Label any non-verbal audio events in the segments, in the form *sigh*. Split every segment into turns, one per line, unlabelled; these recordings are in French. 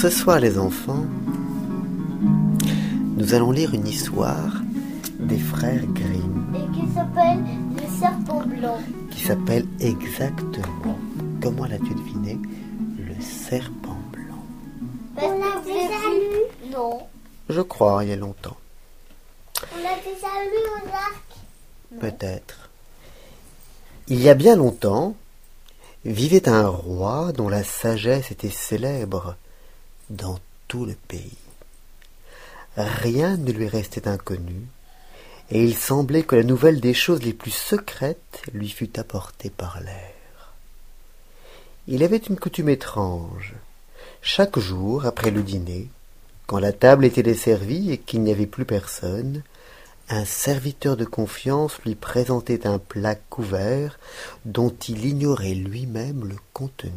Ce soir les enfants, nous allons lire une histoire des frères Grimm
Et qui s'appelle Le Serpent Blanc.
qui s'appelle exactement, comment l'as-tu deviné, le serpent blanc?
Parce
On l'a déjà lu.
Non.
Je crois, il y a longtemps,
On l'a déjà lu au arc.
peut-être. Il y a bien longtemps, vivait un roi dont la sagesse était célèbre dans tout le pays. Rien ne lui restait inconnu, et il semblait que la nouvelle des choses les plus secrètes lui fût apportée par l'air. Il avait une coutume étrange. Chaque jour, après le dîner, quand la table était desservie et qu'il n'y avait plus personne, un serviteur de confiance lui présentait un plat couvert dont il ignorait lui-même le contenu.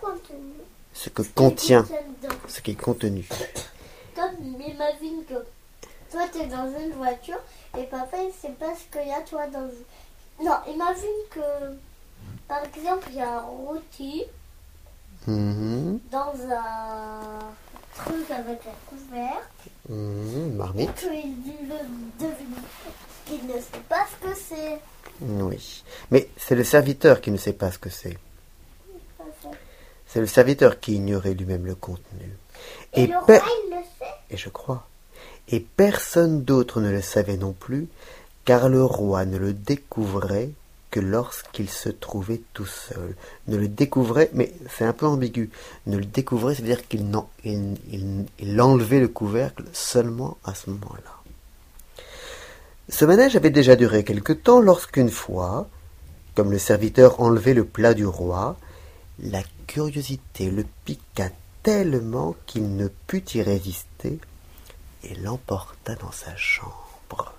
Contenu?
Ce que contient, ce qui est contenu.
Comme imagine que toi t'es dans une voiture et papa il sait pas ce qu'il y a toi dans une... Non, imagine que par exemple il y a un rôti
Mhm,
dans un truc avec un couvert
mhm,
et
marmite.
qu'il le devine qu'il ne sait pas ce que c'est.
Oui. Mais c'est le serviteur qui ne sait pas ce que c'est. C'est le serviteur qui ignorait lui-même le contenu.
Et, le
per-
roi, il le sait.
Et je crois. Et personne d'autre ne le savait non plus, car le roi ne le découvrait que lorsqu'il se trouvait tout seul. Ne le découvrait, mais c'est un peu ambigu. Ne le découvrait, c'est-à-dire qu'il n'en- il- il- il enlevait le couvercle seulement à ce moment-là. Ce manège avait déjà duré quelque temps lorsqu'une fois, comme le serviteur enlevait le plat du roi, la curiosité le piqua tellement qu'il ne put y résister et l'emporta dans sa chambre.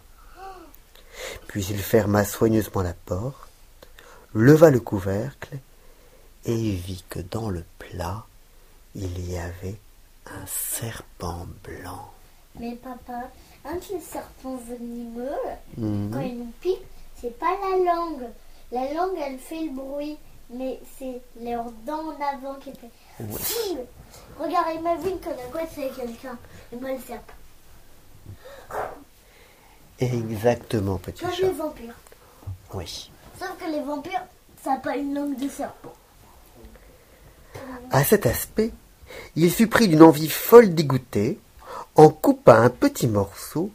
Puis il ferma soigneusement la porte, leva le couvercle et vit que dans le plat il y avait un serpent blanc.
Mais papa, un de les serpents venimeux,
Mhm.
quand ils nous piquent, c'est pas la langue. La langue, elle fait le bruit, mais c'est leurs dents en avant qui fait.
Ouais.
Si, Regarde, imagine que la boîte c'est quelqu'un. Et moi, le serpent.
Exactement, petit
Comme
chat.
les vampires.
Oui.
Sauf que les vampires, ça n'a pas une langue de serpent.
À cet aspect, il fut pris d'une envie folle d'y goûter, en coupa un petit morceau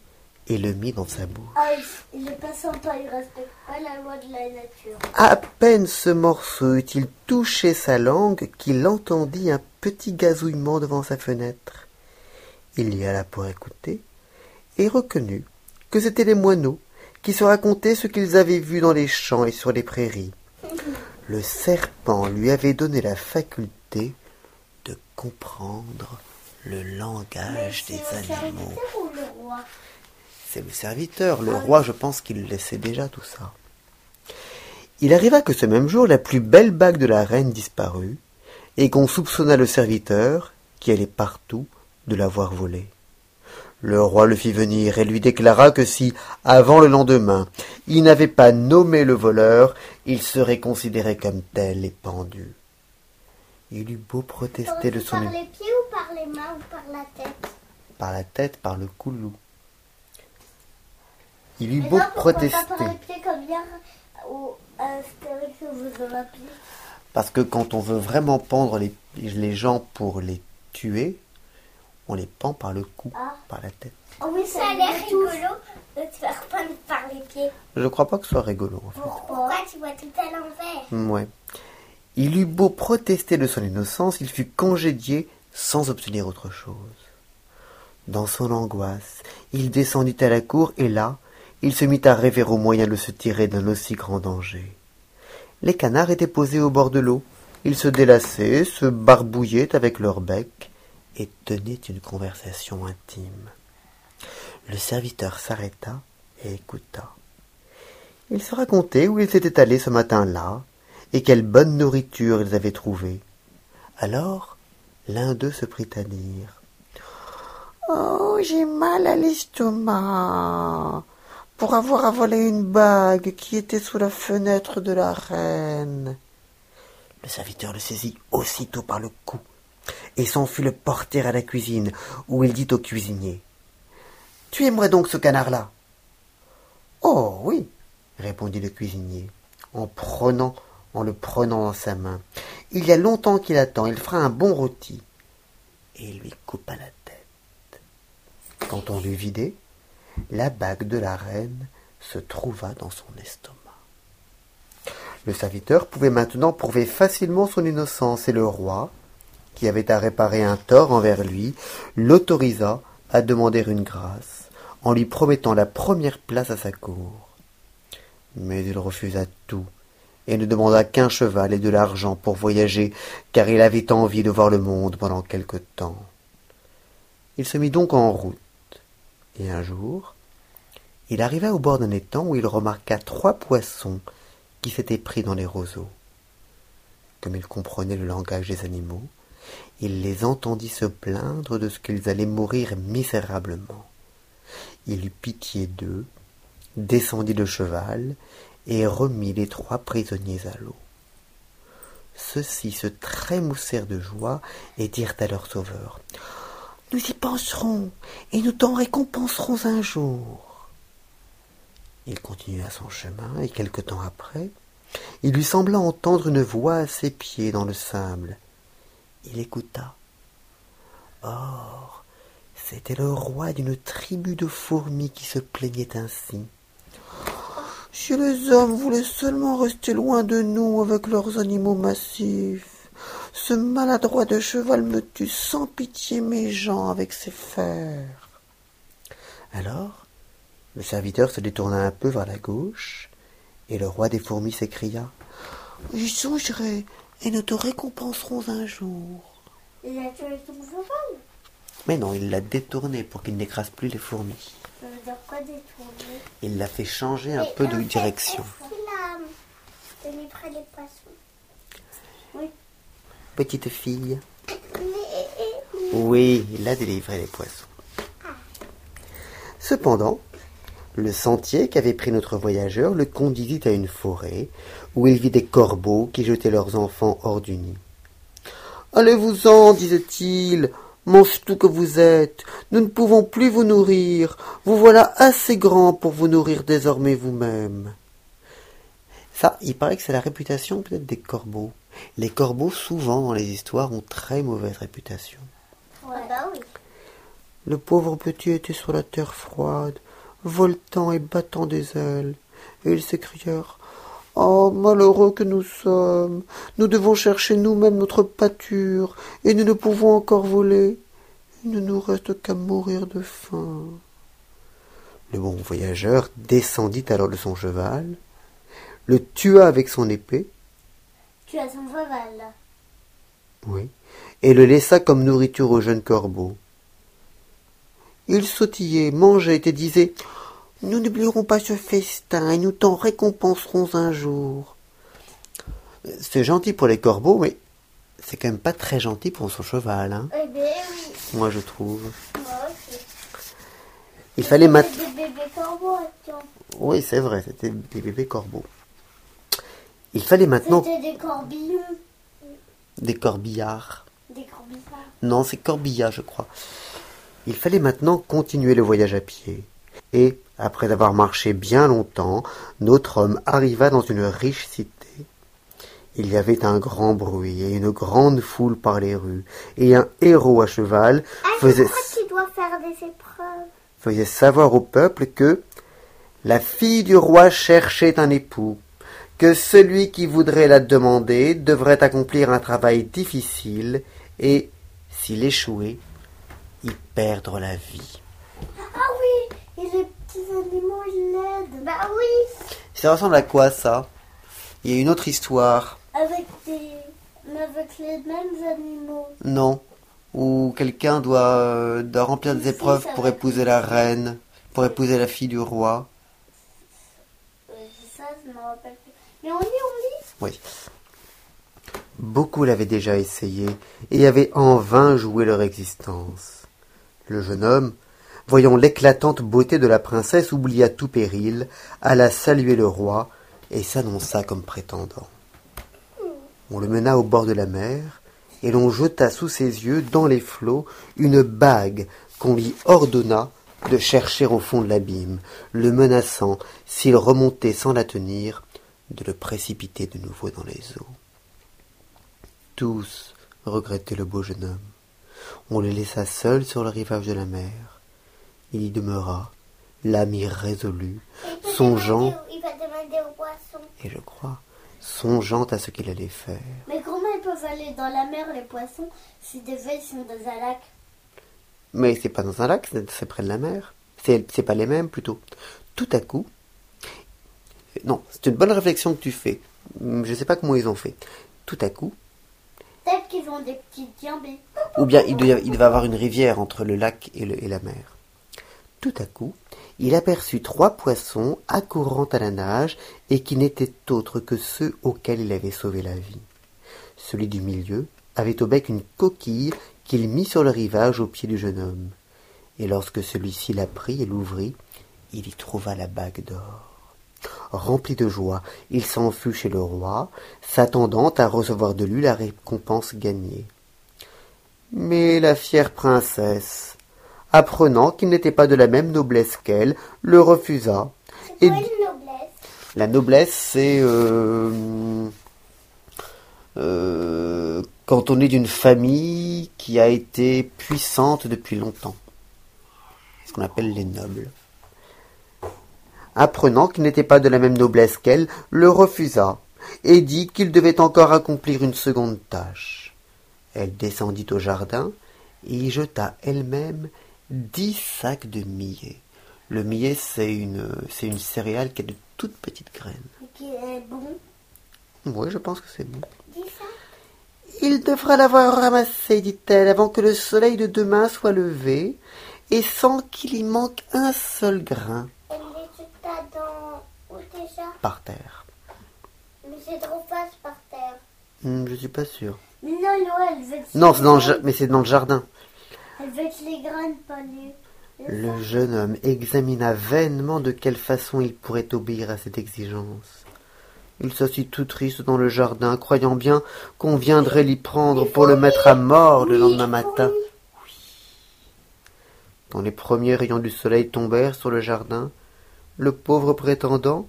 et le mit dans sa bouche.
Ah, il il est pas sympa, il respecte pas la loi de la nature.
À peine ce morceau eut-il touché sa langue qu'il entendit un petit gazouillement devant sa fenêtre. Il y alla pour écouter et reconnut que c'étaient les moineaux qui se racontaient ce qu'ils avaient vu dans les champs et sur les prairies. *laughs* Le serpent lui avait donné la faculté de comprendre le langage des animaux.
serviteur ou le roi
C'est le serviteur. Le roi, je pense qu'il laissait déjà tout ça. Il arriva que ce même jour, la plus belle bague de la reine disparut, et qu'on soupçonna le serviteur, qui allait partout, de l'avoir volée. Le roi le fit venir et lui déclara que si, avant le lendemain, il n'avait pas nommé le voleur, il serait considéré comme tel et pendu. Il eut beau protester de son
Par les pieds ou par les mains ou par la tête?
Par la tête, par le coulou. Il eut beau protester.
pas par les pieds comme hier au Astérix aux Olympiques
Parce que quand on veut vraiment pendre les, les gens pour les tuer, on les pend par le cou,
Ah.
par la tête.
Oh oui,
Ça a l'air rigolo de te faire prendre par les pieds.
Je ne crois pas que ce soit rigolo, en fait.
Pourquoi tu vois tout à l'envers?
Ouais. Il eut beau protester de son innocence, il fut congédié sans obtenir autre chose. Dans son angoisse, il descendit à la cour et là, il se mit à rêver au moyen de se tirer d'un aussi grand danger. Les canards étaient posés au bord de l'eau. Ils se délassaient, se barbouillaient avec leur bec et tenaient une conversation intime. Le serviteur s'arrêta et écouta. Ils se racontaient où ils s'étaient allés ce matin-là, et quelle bonne nourriture ils avaient trouvée. Alors, l'un d'eux se prit à dire Oh, j'ai mal à l'estomac pour avoir avalé une bague qui était sous la fenêtre de la reine. Le serviteur le saisit aussitôt par le cou et s'en fut le porter à la cuisine, où il dit au cuisinier Tu aimerais donc ce canard-là Oh oui, répondit le cuisinier, en en le prenant dans sa main. Il y a longtemps qu'il attend, il fera un bon rôti. Et il lui coupa la tête. Quand on l'eut vidé, la bague de la reine se trouva dans son estomac. Le serviteur pouvait maintenant prouver facilement son innocence, et le roi, qui avait à réparer un tort envers lui, l'autorisa à demander une grâce, en lui promettant la première place à sa cour. Mais il refusa tout, et ne demanda qu'un cheval et de l'argent pour voyager, car il avait envie de voir le monde pendant quelque temps. Il se mit donc en route, et un jour, il arriva au bord d'un étang où il remarqua trois poissons qui s'étaient pris dans les roseaux. Comme il comprenait le langage des animaux, il les entendit se plaindre de ce qu'ils allaient mourir misérablement. Il eut pitié d'eux, descendit de cheval et remit les trois prisonniers à l'eau. Ceux-ci se trémoussèrent de joie et dirent à leur sauveur Nous y penserons et nous t'en récompenserons un jour. Il continua son chemin et quelque temps après, il lui sembla entendre une voix à ses pieds dans le sable. Il écouta. Or, c'était le roi d'une tribu de fourmis qui se plaignait ainsi. Si les hommes voulaient seulement rester loin de nous avec leurs animaux massifs, ce maladroit de cheval me tue sans pitié mes gens avec ses fers. Alors, le serviteur se détourna un peu vers la gauche, et le roi des fourmis s'écria J'y songerai, et nous te récompenserons un jour.
Il a tué cheval?
Mais non, il l'a détourné pour qu'il n'écrase plus les fourmis.
Ça veut dire quoi détourner?
Il l'a fait changer un peu de direction.
A poissons?
Petite fille. Oui, il a délivré les poissons. Cependant, le sentier qu'avait pris notre voyageur le conduisit à une forêt où il vit des corbeaux qui jetaient leurs enfants hors du nid. Allez-vous-en, disait-il, mange tout que vous êtes, nous ne pouvons plus vous nourrir, vous voilà assez grand pour vous nourrir désormais vous-même. Ça, il paraît que c'est la réputation peut-être des corbeaux. Les corbeaux, souvent dans les histoires, ont très mauvaise réputation.
Ouais. bah oui.
Le pauvre petit était sur la terre froide, voltant et battant des ailes, et ils s'écrièrent Oh, malheureux que nous sommes, nous devons chercher nous-mêmes notre pâture, et nous ne pouvons encore voler. Il ne nous reste qu'à mourir de faim. Le bon voyageur descendit alors de son cheval, le tua avec son épée,
Tu as son cheval là.
oui, et le laissa comme nourriture au jeune corbeau. Il sautillait, mangeait et disait Nous n'oublierons pas ce festin et nous t'en récompenserons un jour. C'est gentil pour les corbeaux, mais c'est quand même pas très gentil pour son cheval, hein,
Eh ben oui.
moi je trouve.
Moi aussi.
Il fallait maintenant. Oui, c'est vrai, c'était des bébés corbeaux. Il fallait maintenant
C'était des corbillons.
des corbillards.
Des corbillards.
Non, c'est Corbilla, je crois. Il fallait maintenant continuer le voyage à pied. Et, après avoir marché bien longtemps, notre homme arriva dans une riche cité. Il y avait un grand bruit et une grande foule par les rues, et un héros à cheval
Ah, je
faisait,
crois qu'il doit faire des épreuves.
faisait savoir au peuple que la fille du roi cherchait un époux, que celui qui voudrait la demander devrait accomplir un travail difficile et, s'il échouait, y perdre la vie.
Ah oui, et les petits animaux, ils l'aident.
Bah oui.
Ça ressemble à quoi ça? Il y a une autre histoire,
Avec des... Mais avec les mêmes animaux.
non Où quelqu'un doit, euh, doit remplir des épreuves pour épouser la reine, pour épouser la fille du roi.
Euh, ça, je me rappelle
Oui. Beaucoup l'avaient déjà essayé et avaient en vain joué leur existence. Le jeune homme, voyant l'éclatante beauté de la princesse, oublia tout péril, alla saluer le roi et s'annonça comme prétendant. On le mena au bord de la mer, et l'on jeta sous ses yeux, dans les flots, une bague qu'on lui ordonna de chercher au fond de l'abîme, le menaçant, s'il remontait sans la tenir, de le précipiter de nouveau dans les eaux. Tous regrettaient le beau jeune homme. On le laissa seul sur le rivage de la mer. Il y demeura, l'âme irrésolue, songeant, et je crois, songeant à ce qu'il allait faire.
Mais comment ils peuvent aller dans la mer, les poissons, si des ils sont dans un lac?
Mais c'est pas dans un lac, c'est près de la mer. C'est pas les mêmes plutôt. Tout à coup, non, c'est une bonne réflexion que tu fais. Je sais pas comment ils ont fait. Tout à coup,
Peut-être qu'ils ont des petites jambes.
ou bien il devait, il devait avoir une rivière entre le lac et, le- et la mer. Tout à coup, il aperçut trois poissons accourant à la nage et qui n'étaient autres que ceux auxquels il avait sauvé la vie. Celui du milieu avait au bec une coquille qu'il mit sur le rivage au pied du jeune homme. Et lorsque celui-ci la prit et l'ouvrit, il y trouva la bague d'or. Rempli de joie, il s'en fut chez le roi, s'attendant à recevoir de lui la récompense gagnée. Mais la fière princesse, apprenant qu'il n'était pas de la même noblesse qu'elle, le refusa. Et
quoi une noblesse?
La noblesse, c'est euh, euh, quand on est d'une famille qui a été puissante depuis longtemps. Ce qu'on appelle les nobles. Apprenant qu'il n'était pas de la même noblesse qu'elle, le refusa et dit qu'il devait encore accomplir une seconde tâche. Elle descendit au jardin et y jeta elle-même dix sacs de millet. Le millet, c'est une, c'est une céréale qui a de toutes petites graines.
et qui est bon?
Oui, je pense que c'est bon.
Ça.
Il devra l'avoir ramassé, dit-elle, avant que le soleil de demain soit levé, et sans qu'il y manque un seul grain
Elle les jeta dans... Où déjà
par terre.
Mais c'est trop face par terre.
Hmm, je suis pas sûr.
Mais non, Noël, elle veut que
Non,
les
c'est dans le, ja- mais c'est dans le jardin.
Elle veut que les graines pas
Le jeune homme examina vainement de quelle façon il pourrait obéir à cette exigence. Il s'assit tout triste dans le jardin, croyant bien qu'on viendrait l'y prendre pour le mettre à mort le lendemain
oui.
matin. Quand les premiers rayons du soleil tombèrent sur le jardin, le pauvre prétendant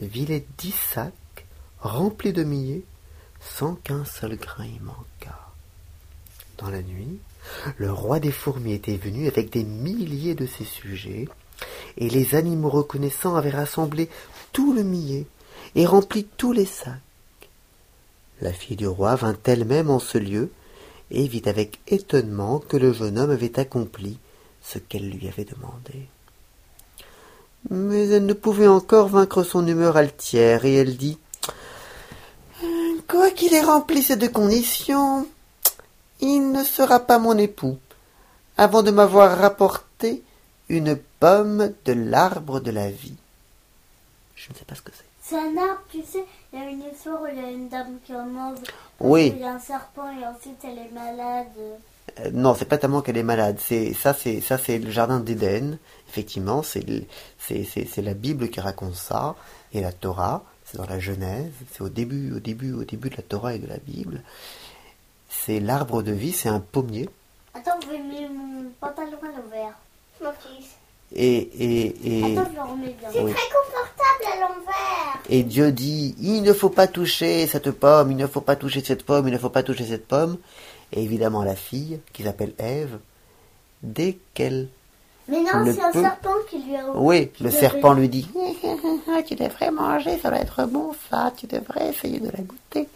vit les dix sacs remplis de millets sans qu'un seul grain y manquât. Dans la nuit, le roi des fourmis était venu avec des milliers de ses sujets, et les animaux reconnaissants avaient rassemblé tout le millet et rempli tous les sacs. La fille du roi vint elle-même en ce lieu et vit avec étonnement que le jeune homme avait accompli ce qu'elle lui avait demandé. Mais elle ne pouvait encore vaincre son humeur altière, et elle dit Quoi qu'il ait rempli ces deux conditions, il ne sera pas mon époux, avant de m'avoir rapporté une pomme de l'arbre de la vie. Je ne sais pas ce que c'est.
C'est un arbre, tu sais, il y a une histoire où il y a une dame qui en mange.
Oui.
Il y a un serpent et ensuite elle est malade.
Euh, non, c'est pas tellement qu'elle est malade. C'est ça, c'est ça, c'est le jardin d'Éden. Effectivement, c'est c'est la Bible qui raconte ça et la Torah. C'est dans la Genèse. C'est au début, au début, au début de la Torah et de la Bible. C'est l'arbre de vie. C'est un pommier.
Attends, je vais mettre mon pantalon à l'envers.
Et et et
Attends, je le remets bien.
C'est
Oui.
très confortable à l'envers.
et Dieu dit il ne faut pas toucher cette pomme. Il ne faut pas toucher cette pomme. Il ne faut pas toucher cette pomme. Et évidemment, la fille qui s'appelle Ève, dès qu'elle
Mais non, c'est un serpent qui lui a.
Oui, le serpent lui dit *laughs* Tu devrais manger, ça doit être bon ça, tu devrais essayer de la goûter.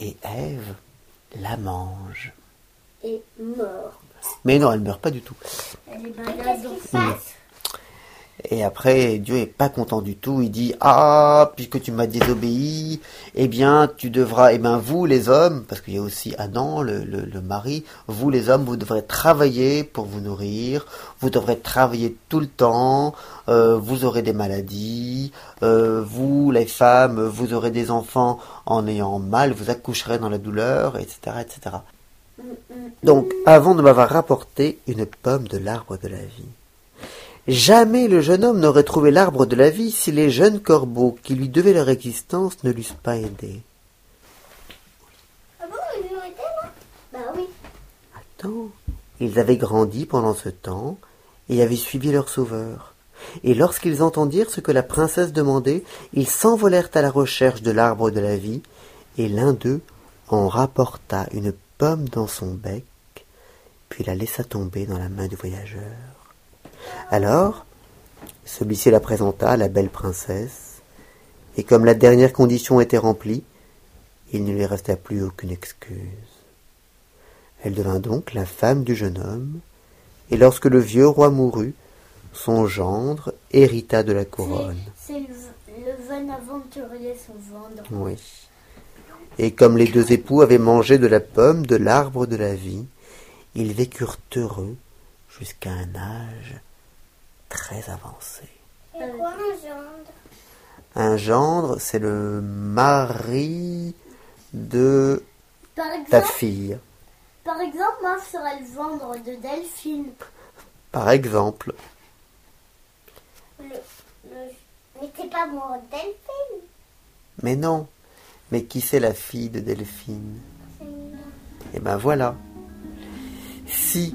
Et Ève la mange.
Et mort.
Mais non, elle meurt pas du tout.
Elle est malade.
qu'est-ce
donc-
qui se passe
Et après, Dieu est pas content du tout. Il dit Ah, puisque tu m'as désobéi, eh bien, tu devras, eh bien, vous les hommes, parce qu'il y a aussi Adam, le, le, le mari, vous les hommes, vous devrez travailler pour vous nourrir. Vous devrez travailler tout le temps. euh, vous aurez des maladies. euh, vous, les femmes, vous aurez des enfants en ayant mal. Vous accoucherez dans la douleur, etc., etc. Donc, avant de m'avoir rapporté une pomme de l'arbre de la vie. Jamais le jeune homme n'aurait trouvé l'arbre de la vie si les jeunes corbeaux qui lui devaient leur existence ne l'eussent pas aidé.
Bah oui.
Attends, ils avaient grandi pendant ce temps et avaient suivi leur sauveur. Et lorsqu'ils entendirent ce que la princesse demandait, ils s'envolèrent à la recherche de l'arbre de la vie, et l'un d'eux en rapporta une pomme dans son bec, puis la laissa tomber dans la main du voyageur. Alors, celui-ci la présenta à la belle princesse, et comme la dernière condition était remplie, il ne lui resta plus aucune excuse. Elle devint donc la femme du jeune homme, et lorsque le vieux roi mourut, son gendre hérita de la couronne.
C'est le, aventurier son gendre.
Oui. Et comme les deux époux avaient mangé de la pomme de l'arbre de la vie, ils vécurent heureux jusqu'à un âge très avancé.
Et quoi un gendre?
Un gendre, c'est le mari de
Par
ta fille,
par exemple, moi, je serais le gendre de Delphine.
par exemple.
le, le- Mais t'es pas mon Delphine?
Mais non. Mais qui c'est la fille de Delphine? Et ben voilà. Si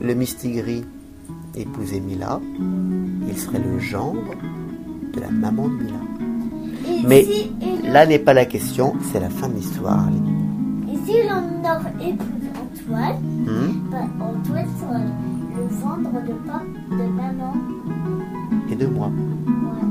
le Mistigris épousait Mila, il serait le gendre de la maman de Mila.
Et
Mais
si,
là n'est pas la question, c'est la fin de l'histoire.
et si l'on aurait épouse Antoine,
Hmm
bah, Antoine serait le gendre de papa, de maman.
Et de moi.
Ouais.